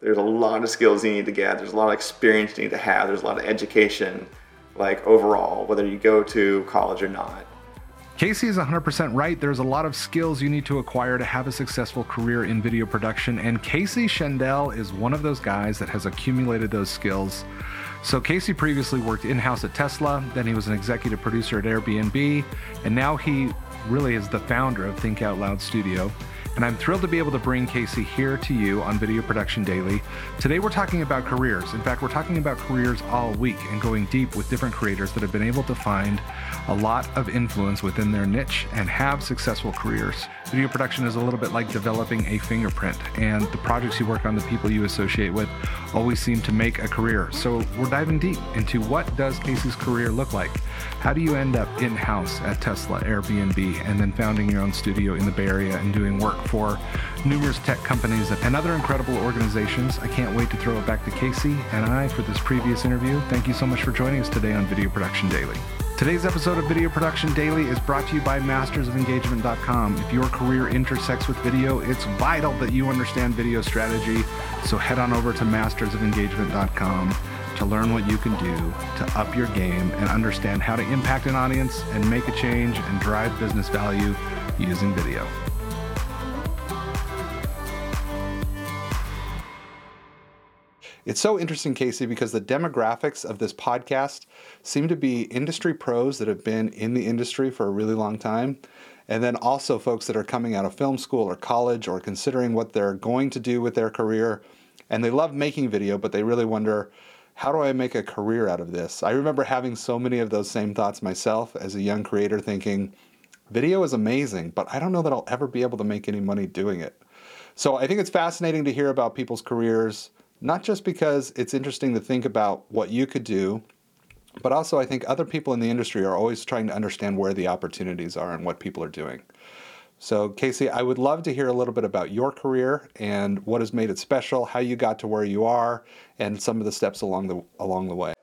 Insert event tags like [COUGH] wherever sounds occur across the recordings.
There's a lot of skills you need to get. There's a lot of experience you need to have. There's a lot of education, like overall, whether you go to college or not. Casey is 100% right. There's a lot of skills you need to acquire to have a successful career in video production, and Casey Schendel is one of those guys that has accumulated those skills. So, Casey previously worked in house at Tesla, then he was an executive producer at Airbnb, and now he really is the founder of Think Out Loud Studio and I'm thrilled to be able to bring Casey here to you on Video Production Daily. Today we're talking about careers. In fact, we're talking about careers all week and going deep with different creators that have been able to find a lot of influence within their niche and have successful careers. Video production is a little bit like developing a fingerprint, and the projects you work on, the people you associate with, always seem to make a career. So we're diving deep into what does Casey's career look like? How do you end up in-house at Tesla, Airbnb, and then founding your own studio in the Bay Area and doing work for numerous tech companies and other incredible organizations. I can't wait to throw it back to Casey and I for this previous interview. Thank you so much for joining us today on Video Production Daily. Today's episode of Video Production Daily is brought to you by mastersofengagement.com. If your career intersects with video, it's vital that you understand video strategy. So head on over to mastersofengagement.com to learn what you can do to up your game and understand how to impact an audience and make a change and drive business value using video. It's so interesting, Casey, because the demographics of this podcast seem to be industry pros that have been in the industry for a really long time. And then also folks that are coming out of film school or college or considering what they're going to do with their career. And they love making video, but they really wonder, how do I make a career out of this? I remember having so many of those same thoughts myself as a young creator, thinking, video is amazing, but I don't know that I'll ever be able to make any money doing it. So I think it's fascinating to hear about people's careers not just because it's interesting to think about what you could do, but also I think other people in the industry are always trying to understand where the opportunities are and what people are doing. So, Casey, I would love to hear a little bit about your career and what has made it special, how you got to where you are, and some of the steps along the along the way.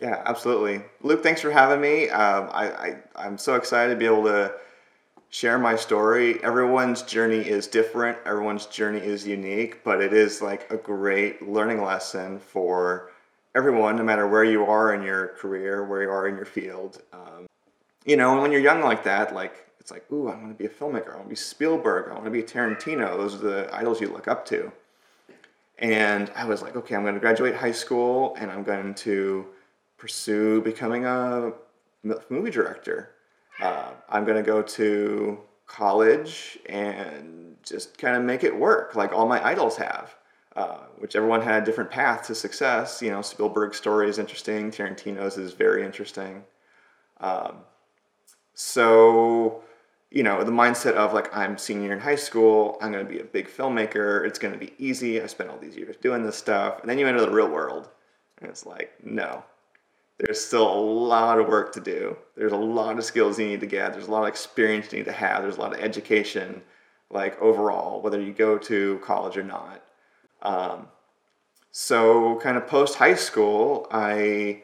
Yeah, absolutely, Luke. Thanks for having me. Um, I, I I'm so excited to be able to share my story. Everyone's journey is different, everyone's journey is unique, but it is like a great learning lesson for everyone, no matter where you are in your career, where you are in your field. Um, you know, and when you're young like that, like it's like, ooh, I want to be a filmmaker. I want to be Spielberg. I want to be Tarantino. Those are the idols you look up to. And I was like, okay, I'm going to graduate high school and I'm going to pursue becoming a movie director uh, I'm going to go to college and just kind of make it work like all my idols have. Uh, which everyone had a different path to success. You know, Spielberg's story is interesting. Tarantino's is very interesting. Um, so, you know, the mindset of like I'm senior in high school, I'm going to be a big filmmaker. It's going to be easy. I spent all these years doing this stuff, and then you enter the real world, and it's like, no, there's still a lot of work to do. There's a lot of skills you need to get. There's a lot of experience you need to have. There's a lot of education, like overall, whether you go to college or not. Um, so, kind of post high school, I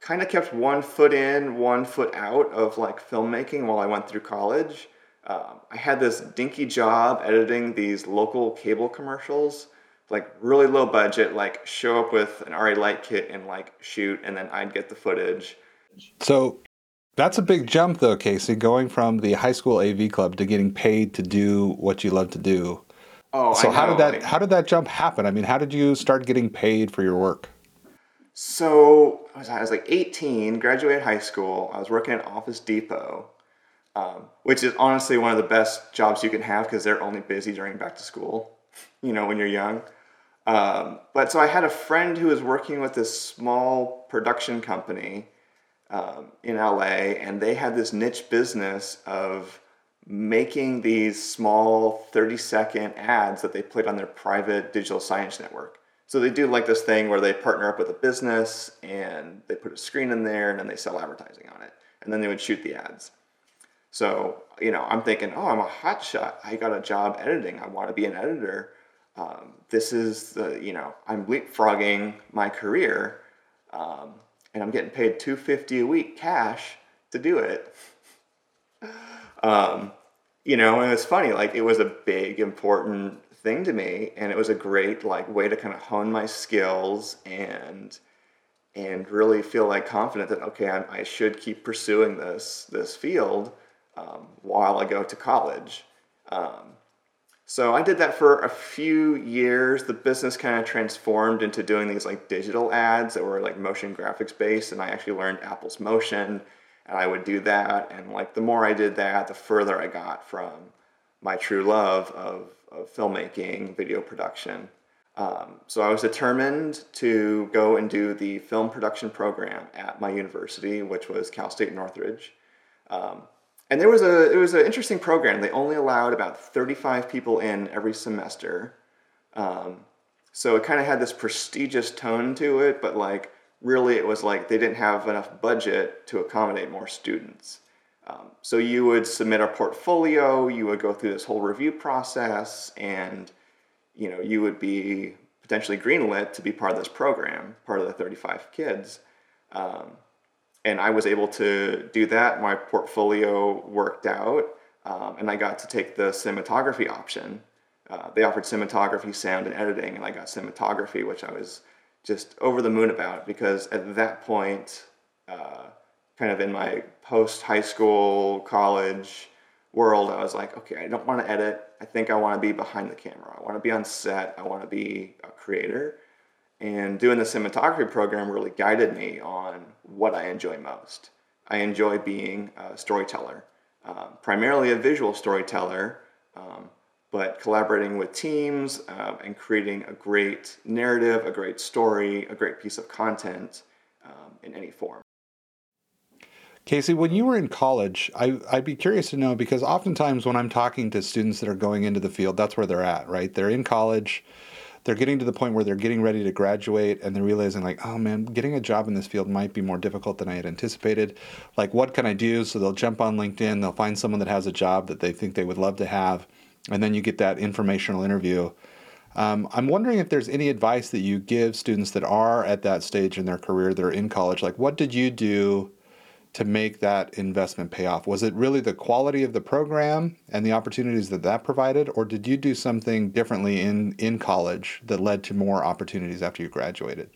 kind of kept one foot in, one foot out of like filmmaking while I went through college. Um, I had this dinky job editing these local cable commercials like really low budget, like show up with an Arri light kit and like shoot, and then I'd get the footage. So that's a big jump, though, Casey, going from the high school AV club to getting paid to do what you love to do. Oh, so how did that like, how did that jump happen? I mean, how did you start getting paid for your work? So I was, I was like 18, graduated high school. I was working at Office Depot, um, which is honestly one of the best jobs you can have because they're only busy during back to school. You know, when you're young. Um, but so I had a friend who was working with this small production company um, in LA, and they had this niche business of making these small 30 second ads that they put on their private digital signage network. So they do like this thing where they partner up with a business and they put a screen in there and then they sell advertising on it. And then they would shoot the ads. So, you know, I'm thinking, oh, I'm a hotshot. I got a job editing. I want to be an editor um, this is the you know I'm leapfrogging my career, um, and I'm getting paid two fifty a week cash to do it. [LAUGHS] um, you know, and it's funny like it was a big important thing to me, and it was a great like way to kind of hone my skills and and really feel like confident that okay, I, I should keep pursuing this this field um, while I go to college. So I did that for a few years. The business kind of transformed into doing these like digital ads that were like motion graphics based, and I actually learned Apple's Motion, and I would do that. And like the more I did that, the further I got from my true love of, of filmmaking, video production. Um, so I was determined to go and do the film production program at my university, which was Cal State Northridge. Um, and there was a it was an interesting program. They only allowed about 35 people in every semester. Um, so it kind of had this prestigious tone to it, but like really it was like they didn't have enough budget to accommodate more students. Um, so you would submit a portfolio, you would go through this whole review process, and you know you would be potentially greenlit to be part of this program, part of the 35 kids. Um, and I was able to do that. My portfolio worked out, um, and I got to take the cinematography option. Uh, they offered cinematography, sound, and editing, and I got cinematography, which I was just over the moon about because at that point, uh, kind of in my post high school, college world, I was like, okay, I don't want to edit. I think I want to be behind the camera. I want to be on set. I want to be a creator. And doing the cinematography program really guided me on what I enjoy most. I enjoy being a storyteller, uh, primarily a visual storyteller, um, but collaborating with teams uh, and creating a great narrative, a great story, a great piece of content um, in any form. Casey, when you were in college, I, would be curious to know because oftentimes when I'm talking to students that are going into the field, that's where they're at, right? They're in college they're getting to the point where they're getting ready to graduate and they're realizing like oh man getting a job in this field might be more difficult than i had anticipated. Like what can i do? So they'll jump on linkedin they'll find someone that has a job that they think they would love to have and then you get that informational interview. Um, i'm wondering if there's any advice that you give students that are at that stage in their career that are in college. Like what did you do to make that investment pay off? Was it really the quality of the program and the opportunities that that provided, or did you do something differently in, in college that led to more opportunities after you graduated?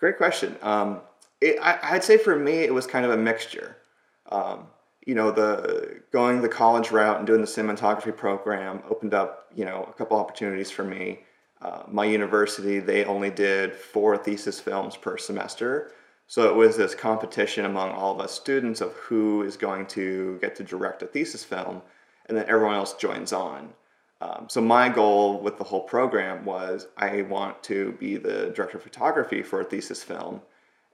Great question. Um, it, I, would say for me, it was kind of a mixture. Um, you know, the going the college route and doing the cinematography program opened up, you know, a couple opportunities for me. Uh, my university, they only did four thesis films per semester. So it was this competition among all of us students of who is going to get to direct a thesis film, and then everyone else joins on. Um, so my goal with the whole program was I want to be the director of photography for a thesis film,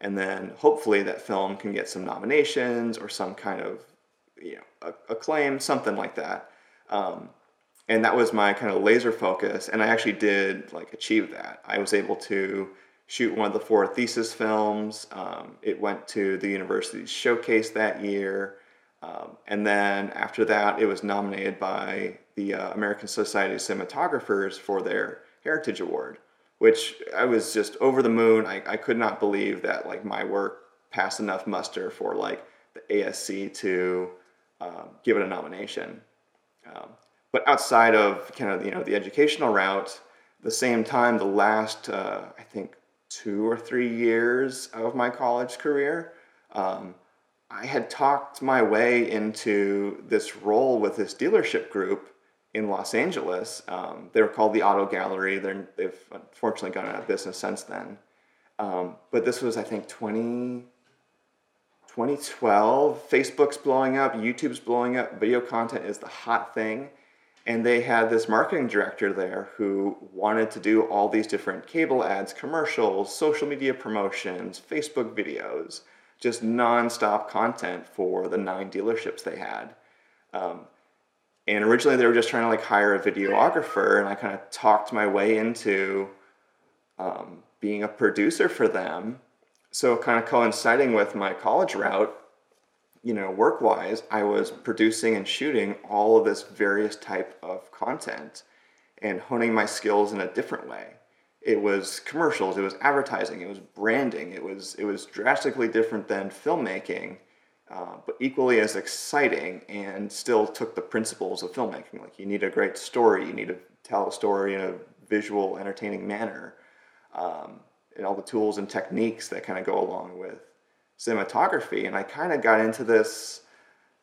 and then hopefully that film can get some nominations or some kind of you know acclaim, something like that. Um, and that was my kind of laser focus, and I actually did like achieve that. I was able to shoot one of the four thesis films. Um, it went to the university's showcase that year. Um, and then after that, it was nominated by the uh, American Society of Cinematographers for their Heritage Award, which I was just over the moon. I, I could not believe that like my work passed enough muster for like the ASC to um, give it a nomination. Um, but outside of kind of you know the educational route, the same time, the last uh, I think two or three years of my college career, um, I had talked my way into this role with this dealership group in Los Angeles. Um, they were called the Auto Gallery. they have unfortunately gone out of business since then. Um, but this was, I think, 20, 2012. Facebook's blowing up, YouTube's blowing up, video content is the hot thing. And they had this marketing director there who wanted to do all these different cable ads, commercials, social media promotions, Facebook videos, just nonstop content for the nine dealerships they had. Um, and originally they were just trying to like hire a videographer, and I kind of talked my way into um, being a producer for them. So, kind of coinciding with my college route, you know, work wise, I was producing and shooting all of this various type of content and honing my skills in a different way. It was commercials, it was advertising, it was branding, it was it was drastically different than filmmaking. uh, but equally as exciting and still took the principles of filmmaking. Like you need a great story, you need to tell a story in a visual, entertaining manner, um, and all the tools and techniques that kind of go along with cinematography. And I kind of got into this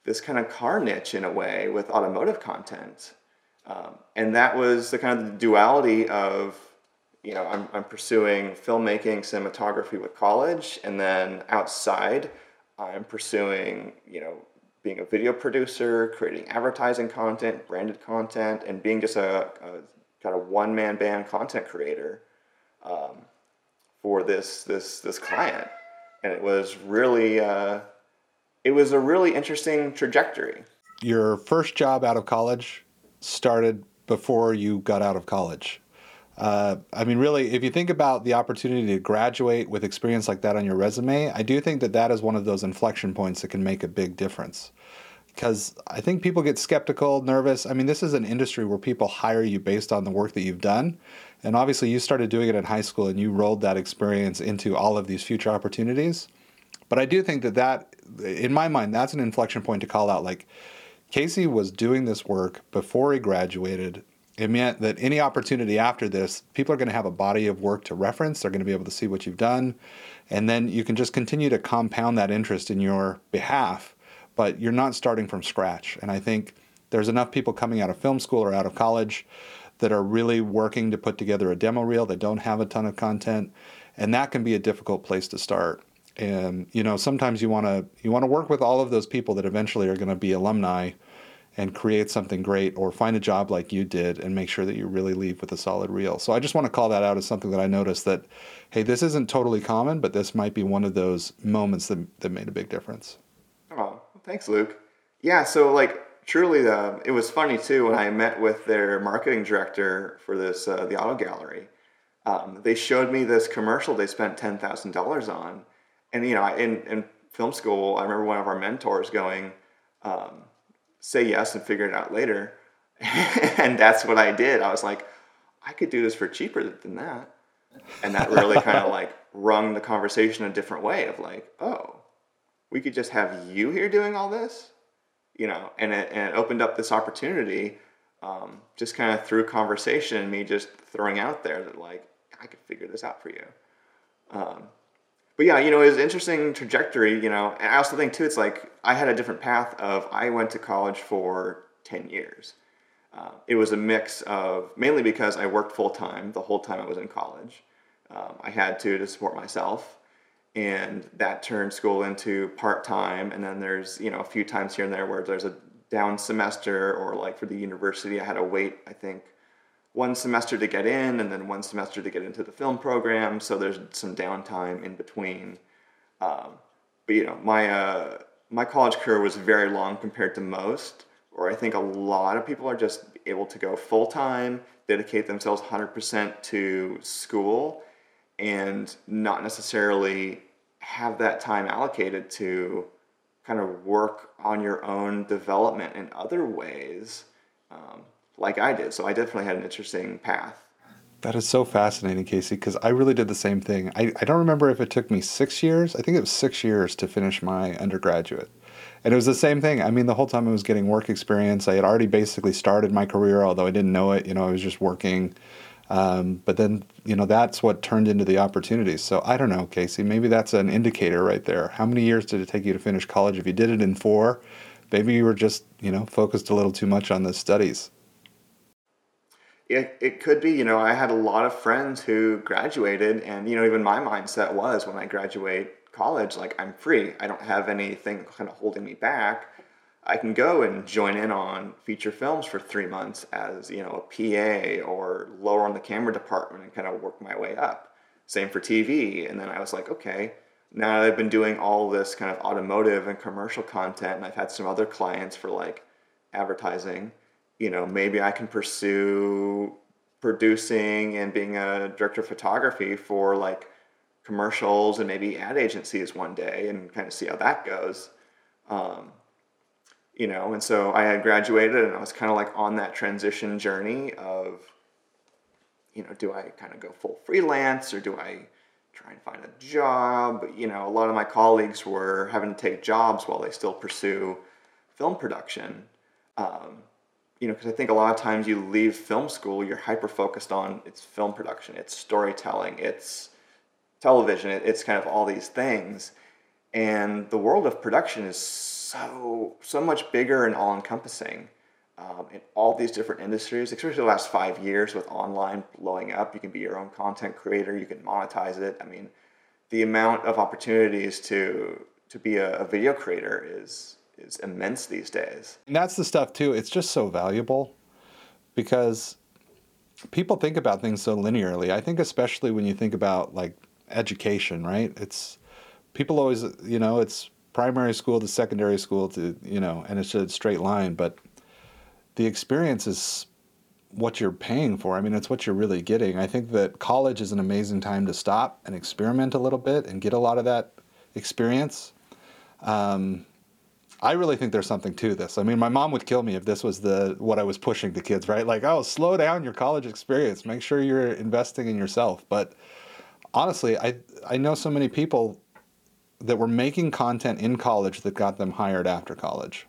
this kind of car niche in a way with automotive content, um, and that was the kind of duality of you know I'm, I'm pursuing filmmaking cinematography with college and then outside i'm pursuing you know being a video producer creating advertising content branded content and being just a, a kind of one-man band content creator um, for this this this client and it was really uh, it was a really interesting trajectory your first job out of college started before you got out of college uh, I mean, really, if you think about the opportunity to graduate with experience like that on your resume, I do think that that is one of those inflection points that can make a big difference. Because I think people get skeptical, nervous. I mean, this is an industry where people hire you based on the work that you've done. And obviously, you started doing it in high school and you rolled that experience into all of these future opportunities. But I do think that that, in my mind, that's an inflection point to call out. Like, Casey was doing this work before he graduated it meant that any opportunity after this, people are going to have a body of work to reference. They're going to be able to see what you've done. And then you can just continue to compound that interest in your behalf, but you're not starting from scratch. And I think there's enough people coming out of film school or out of college that are really working to put together a demo reel. that don't have a ton of content. And that can be a difficult place to start. And you know, sometimes you want to you want to work with all of those people that eventually are going to be alumni and create something great or find a job like you did and make sure that you really leave with a solid reel. So I just want to call that out as something that I noticed that, hey, this isn't totally common, but this might be one of those moments that, that made a big difference. Thanks, Luke. Yeah, so like truly, uh, it was funny too when I met with their marketing director for this, uh, the auto gallery. Um, they showed me this commercial they spent $10,000 on. And, you know, in, in film school, I remember one of our mentors going, um, say yes and figure it out later. [LAUGHS] and that's what I did. I was like, I could do this for cheaper than that. And that really kind of like [LAUGHS] rung the conversation a different way of like, oh, we could just have you here doing all this, you know, and it, and it opened up this opportunity um, just kind of through conversation and me just throwing out there that like, I could figure this out for you. Um, but yeah, you know, it was interesting trajectory, you know, and I also think too, it's like I had a different path of I went to college for 10 years. Uh, it was a mix of mainly because I worked full time the whole time I was in college. Um, I had to to support myself, and that turned school into part time. And then there's you know a few times here and there where there's a down semester, or like for the university, I had to wait. I think one semester to get in and then one semester to get into the film program. So there's some downtime in between. Um, but you know, my uh, my college career was very long compared to most, or I think a lot of people are just able to go full time, dedicate themselves 100% to school, and not necessarily have that time allocated to kind of work on your own development in other ways. Um, like I did. So I definitely had an interesting path. That is so fascinating, Casey, because I really did the same thing. I, I don't remember if it took me six years. I think it was six years to finish my undergraduate. And it was the same thing. I mean, the whole time I was getting work experience. I had already basically started my career, although I didn't know it. You know, I was just working. Um, but then, you know, that's what turned into the opportunities. So I don't know, Casey. Maybe that's an indicator right there. How many years did it take you to finish college? If you did it in four, maybe you were just, you know, focused a little too much on the studies it, it could be, you know, I had a lot of friends who graduated, and, you know, even my mindset was when I graduate college, like, I'm free. I don't have anything kind of holding me back. I can go and join in on feature films for three months as, you know, a PA or lower on the camera department and kind of work my way up. Same for TV. And then I was like, okay, now I've been doing all this kind of automotive and commercial content, and I've had some other clients for like advertising you know, maybe I can pursue producing and being a director of photography for like commercials and maybe ad agencies one day and kind of see how that goes. Um, you know, and so I had graduated and I was kind of like on that transition journey of, you know, do I kind of go full freelance or do I try and find a job. You know, a lot of my colleagues were having to take jobs while they still pursue film production. Um, you know, because I think a lot of times you leave film school, you're hyper focused on it's film production, it's storytelling, it's television, it's kind of all these things. And the world of production is so so so much bigger and all encompassing. Um, in all these different industries, especially the last five years with online blowing up, you can be your own content creator, you can monetize it. I mean, the amount of opportunities to to be a, a video creator is is immense these days. And that's the stuff too. It's just so valuable because people think about things so linearly. I think especially when you think about like education, right? It's people always, you know, it's primary school to secondary school to, you know, and it's a straight line, but the experience is what you're paying for. I mean, it's what you're really getting. I think that college is an amazing time to stop and experiment a little bit and get a lot of that experience. Um, I really think there's something to this. I mean, my mom would kill me if this was the what I was pushing to kids, right? Like, oh, slow down your college experience. Make sure you're investing in yourself. But honestly, I I know so many people that were making content in college that got them hired after college.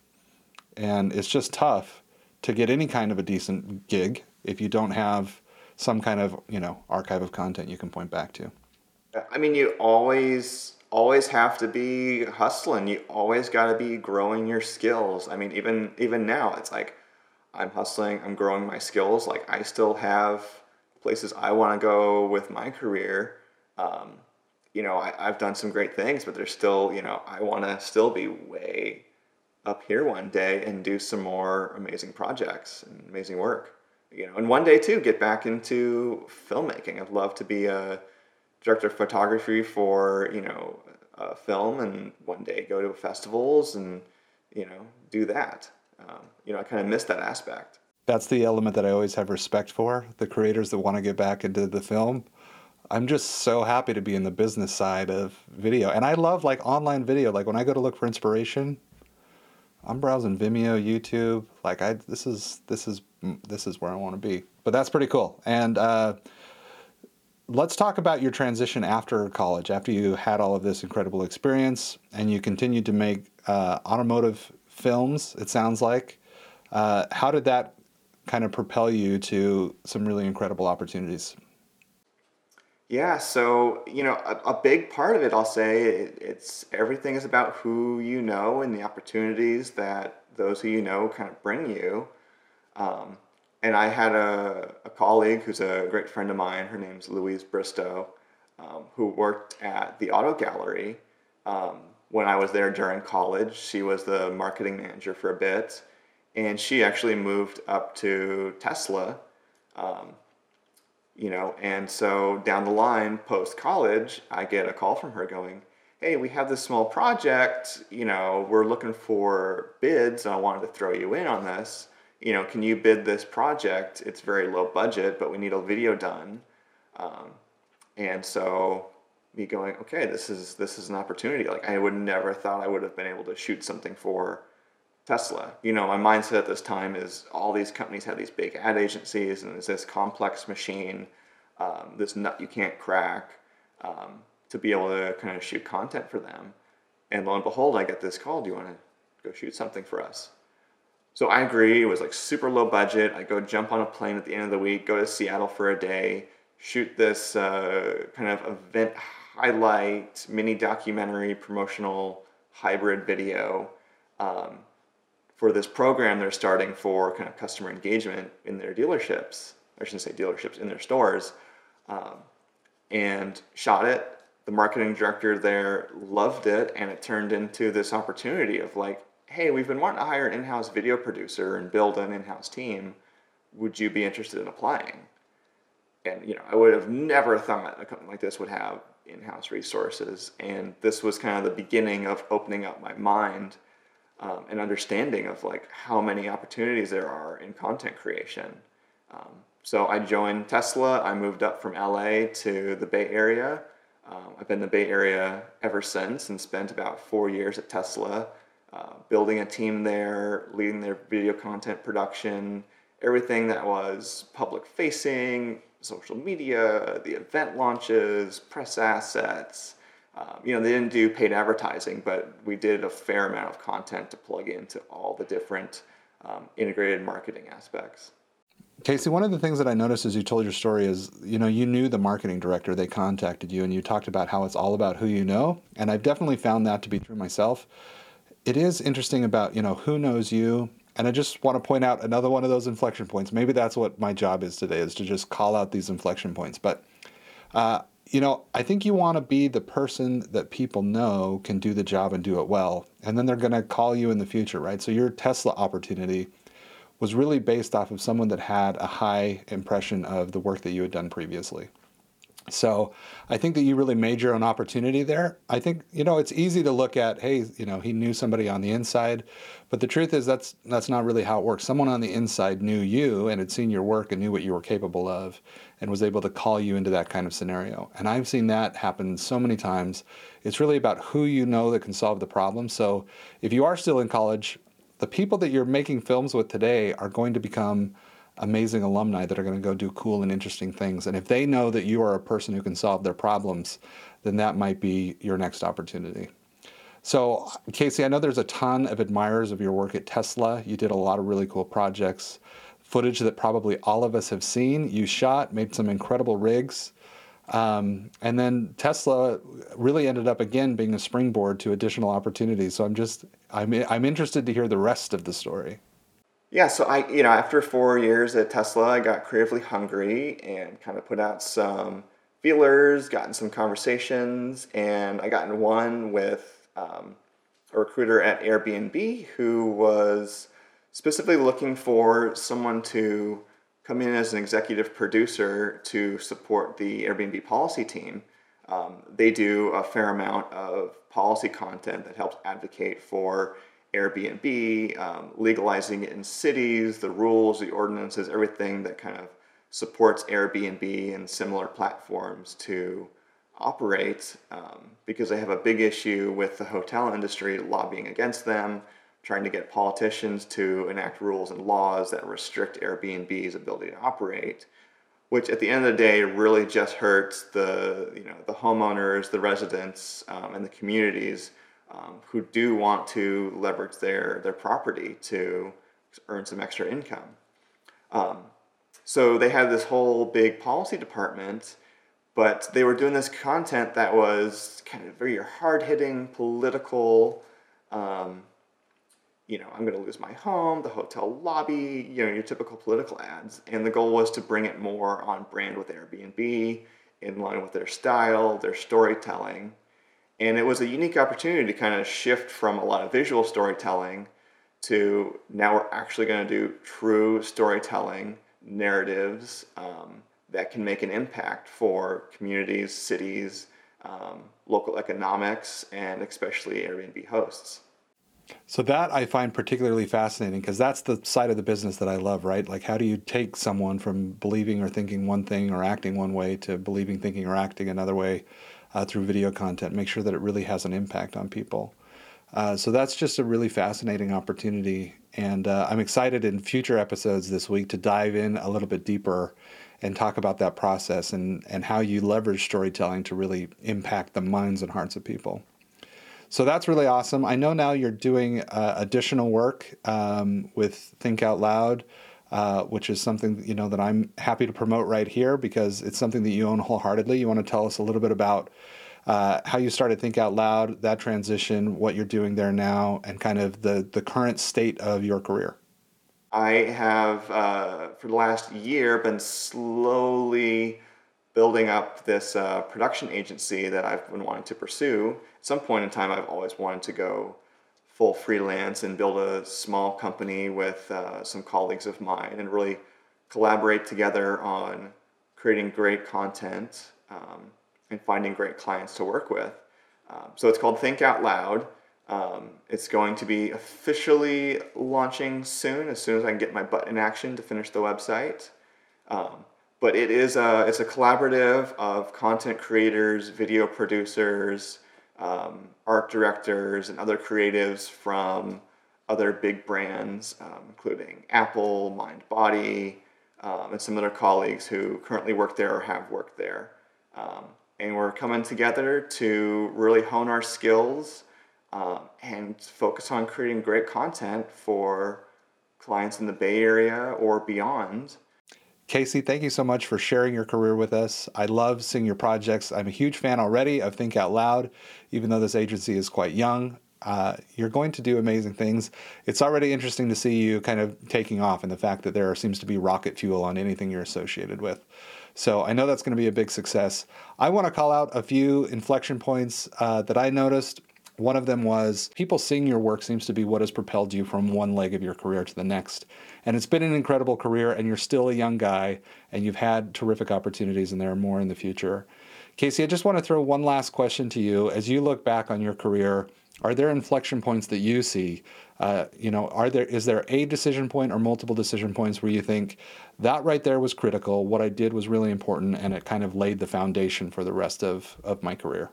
And it's just tough to get any kind of a decent gig if you don't have some kind of, you know, archive of content you can point back to. I mean, you always always have to be hustling. You always got to be growing your skills. I mean, even even now, it's like I'm hustling. I'm growing my skills. Like I still have places I want to go with my career. Um, you know, I, I've done some great things, but there's still, you know, I want to still be way up here one day and do some more amazing projects and amazing work. You know, and one day too, get back into filmmaking. I'd love to be a director of photography for you know a film and one day go to festivals and you know do that um, you know i kind of miss that aspect that's the element that i always have respect for the creators that want to get back into the film i'm just so happy to be in the business side of video. And i love like online video. Like when i go to look for inspiration i'm browsing vimeo youtube. Like i this is this is this is where i want to be. But that's pretty cool. And uh, let's talk about your transition after college, after you had all of this incredible experience and you continued to make uh, automotive films, it sounds like. Uh, how did that kind of propel you to some really incredible opportunities? Yeah, so you know, a, a big part of it, I'll say, it, it's everything is about who you know and the opportunities that those who you know kind of bring you. Um, and I had a, a colleague who's a great friend of mine. Her name's Louise Bristow, um, who worked at the Auto Gallery um, when I was there during college. She was the marketing manager for a bit, and she actually moved up to Tesla. You know, and so down the line, post college, I get a call from her going, "Hey, we have this small project. You know, we're looking for bids. And I wanted to throw you in on this." you know, can you bid this project? It's very low budget, but we need a video done. Um, and so me going, okay, this is this is an opportunity. Like I would never thought I would have been able to shoot something for Tesla. You know, my mindset at this time is all these companies have these big ad agencies and it's this complex machine, um, this nut you can't crack, um, to be able to kind of shoot content for them. And lo and behold, I get this call. Do you want to go shoot something for us? So I agree. It was like super low budget. I go jump on a plane at the end of the week, go to Seattle for a day, shoot this uh, kind of event highlight, mini documentary, promotional hybrid video um, for this program they're starting for kind of customer engagement in their dealerships. I shouldn't say dealerships, in their stores. Um, and shot it. The marketing director there loved it, and it turned into this opportunity of like, hey, we've been wanting to hire an in-house video producer and build an in-house team. Would you be interested in applying? And you know, I would have never thought a company like this would have in-house resources. And this was kind of the beginning of opening up my mind um, and understanding of like how many opportunities there are in content creation. Um, so I joined Tesla. I moved up from LA to the Bay Area. Um, I've been in the Bay Area ever since and spent about four years at Tesla uh, building a team there, leading their video content production, everything that was public facing, social media, the event launches, press assets. Um, you know, they didn't do paid advertising, but we did a fair amount of content to plug into all the different um, integrated marketing aspects. Casey, one of the things that I noticed as you told your story is, you know, you knew the marketing director, they contacted you, and you talked about how it's all about who you know. And I've definitely found that to be true myself. It is interesting about, you know, who knows you. And I just want to point out another one of those inflection points. Maybe that's what my job is today, is to just call out these inflection points. But, uh, you know, I think you want to be the person that people know can do the job and do it well. And then they're going to call you in the future, right? So your Tesla opportunity was really based off of someone that had a high impression of the work that you had done previously. So I think that you really made your own opportunity there. I think you know it's easy to look at, hey, you know, he knew somebody on the inside, but the truth is that's that's not really how it works. Someone on the inside knew you and had seen your work and knew what you were capable of, and was able to call you into that kind of scenario. And I've seen that happen so many times. It's really about who you know that can solve the problem. So if you are still in college, the people that you're making films with today are going to become amazing alumni that are going to go do cool and interesting things. And if they know that you are a person who can solve their problems, then that might be your next opportunity. So, Casey, I know there's a ton of admirers of your work at Tesla. You did a lot of really cool projects, footage that probably all of us have seen. You shot, made some incredible rigs. Um, and then Tesla really ended up again being a springboard to additional opportunities. So I'm just I'm I'm interested to hear the rest of the story. Yeah, so I you know after four years at Tesla, I got creatively hungry and kind of put out some feelers, gotten some conversations, and I got in one with um, a recruiter at Airbnb who was specifically looking for someone to come in as an executive producer to support the Airbnb policy team. Um, they do a fair amount of policy content that helps advocate for Airbnb, um, legalizing it in cities, the rules, the ordinances, everything that kind of supports Airbnb and similar platforms to operate um, because they have a big issue with the hotel industry lobbying against them trying to get politicians to enact rules and laws that restrict Airbnb's ability to operate, which at the end of the day really just hurts the you know the homeowners, the residents, um, and the communities um, who do want to leverage their their property to earn some extra income. Um, so they had this whole big policy department, but they were doing this content that was kind of very hard hitting political. Um, you know, I'm going to lose my home, the hotel lobby, you know, your typical political ads. And the goal was to bring it more on brand with Airbnb, in line with their style, their storytelling. And it was a unique opportunity to kind of shift from a lot of visual storytelling to now we're actually going to do true storytelling narratives um, that can make an impact for communities, cities, um, local economics, and especially Airbnb hosts. So that I find particularly fascinating because that's the side of the business that I love, right? Like how do you take someone from believing or thinking one thing or acting one way to believing, thinking, or acting another way uh, through video content? Make sure that it really has an impact on people. Uh, so that's just a really fascinating opportunity, and uh, I'm excited in future episodes this week to dive in a little bit deeper and talk about that process and and how you leverage storytelling to really impact the minds and hearts of people. So that's really awesome. I know now you're doing uh, additional work um, with Think Out Loud, uh, which is something you know that I'm happy to promote right here because it's something that you own wholeheartedly. You want to tell us a little bit about uh, how you started Think Out Loud, that transition, what you're doing there now, and kind of the the current state of your career. I have uh, for the last year been slowly building up this uh, production agency that I've been wanting to pursue. At some point in time, I've always wanted to go full freelance and build a small company with uh, some colleagues of mine and really collaborate together on creating great content um, and finding great clients to work with. Um, so it's called Think Out Loud. Um, it's going to be officially launching soon, as soon as I can get my butt in action to finish the website. Um, but it is a it's a collaborative of content creators, video producers, um, art directors, and other creatives from other big brands, um, including Apple, MindBody, um, and some other colleagues who currently work there or have worked there. Um, and we're coming together to really hone our skills um, and focus on creating great content for clients in the Bay Area or beyond. Casey, thank you so much for sharing your career with us. I love seeing your projects. I'm a huge fan already of Think Out Loud, even though this agency is quite young. Uh, you're going to do amazing things. It's already interesting to see you kind of taking off and the fact that there seems to be rocket fuel on anything you're associated with. So I know that's going to be a big success. I want to call out a few inflection points uh, that I noticed. One of them was people seeing your work seems to be what has propelled you from one leg of your career to the next. And it's been an incredible career, and you're still a young guy, and you've had terrific opportunities, and there are more in the future. Casey, I just want to throw one last question to you. As you look back on your career, are there inflection points that you see? Uh, you know, are there is there a decision point or multiple decision points where you think that right there was critical? What I did was really important, and it kind of laid the foundation for the rest of of my career.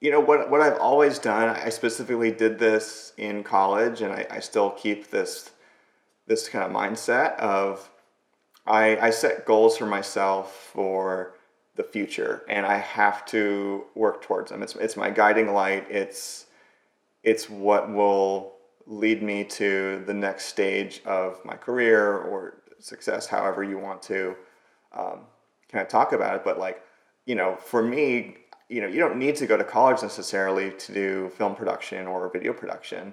You know what what I've always done. I specifically did this in college, and I, I still keep this this kind of mindset of I, I set goals for myself for the future, and I have to work towards them. It's it's my guiding light. It's it's what will lead me to the next stage of my career or success, however you want to um, kind of talk about it. But like, you know, for me, you know, you don't need to go to college necessarily to do film production or video production.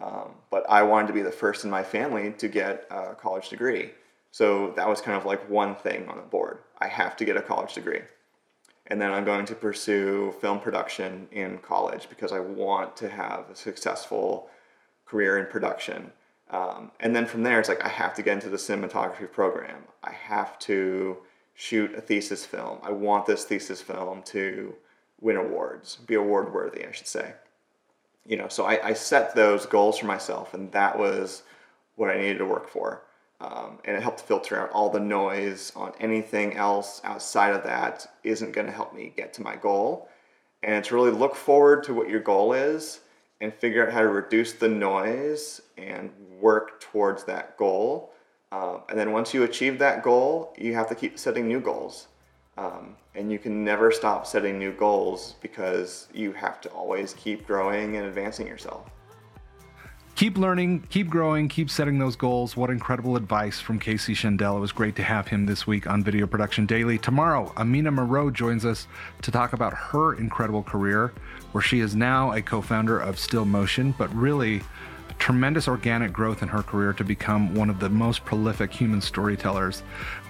Um, but I wanted to be the first in my family to get a college degree. So that was kind of like one thing on the board. I have to get a college degree and then I'm going to pursue film production in college because I want to have a successful career in production. Um, and then from there, it's like I have to get into the cinematography program. I have to shoot a thesis film. I want this thesis film to win awards, be award worthy, I should say. You know, so I, I set those goals for myself, and that was what I needed to work for. Um, and it helped filter out all the noise on anything else outside of that isn't going to help me get to my goal. And it's really look forward to what your goal is and figure out how to reduce the noise and work towards that goal. Um, and then once you achieve that goal, you have to keep setting new goals. Um, and you can never stop setting new goals because you have to always keep growing and advancing yourself keep learning, keep growing, keep setting those goals. What incredible advice from Casey Schendel. It was great to have him this week on Video Production Daily. Tomorrow, Amina Moreau joins us to talk about her incredible career, where she is now a co founder of Still Motion, but really tremendous organic growth in her career to become one of the most prolific human storytellers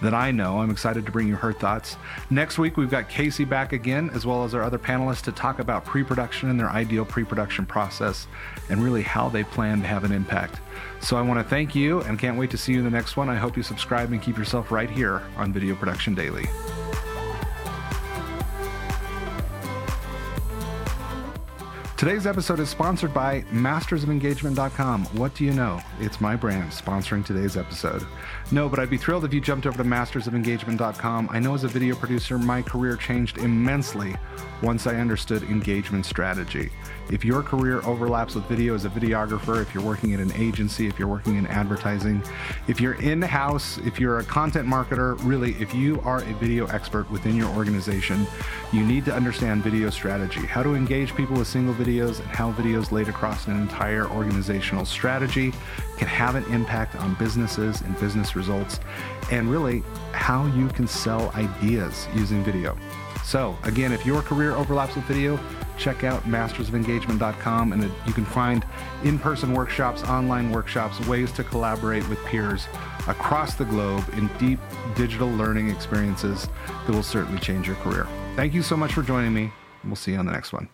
that I know. I'm excited to bring you her thoughts. Next week, we've got Casey back again, as well as our other panelists, to talk about pre production and their ideal pre production process and really how they plan to have an impact. So I want to thank you and can't wait to see you in the next one. I hope you subscribe and keep yourself right here on Video Production Daily. Today's episode is sponsored by mastersofengagement.com. What do you know? It's my brand sponsoring today's episode. No, but I'd be thrilled if you jumped over to mastersofengagement.com. I know as a video producer, my career changed immensely once I understood engagement strategy. If your career overlaps with video as a videographer, if you're working at an agency, if you're working in advertising, if you're in house, if you're a content marketer, really, if you are a video expert within your organization, you need to understand video strategy, how to engage people with single videos, and how videos laid across an entire organizational strategy can have an impact on businesses and business results, and really how you can sell ideas using video. So, again, if your career overlaps with video, check out mastersofengagement.com and you can find in person workshops, online workshops, ways to collaborate with peers across the globe in deep digital learning experiences that will certainly change your career. Thank you so much for joining me. We'll see you on the next one.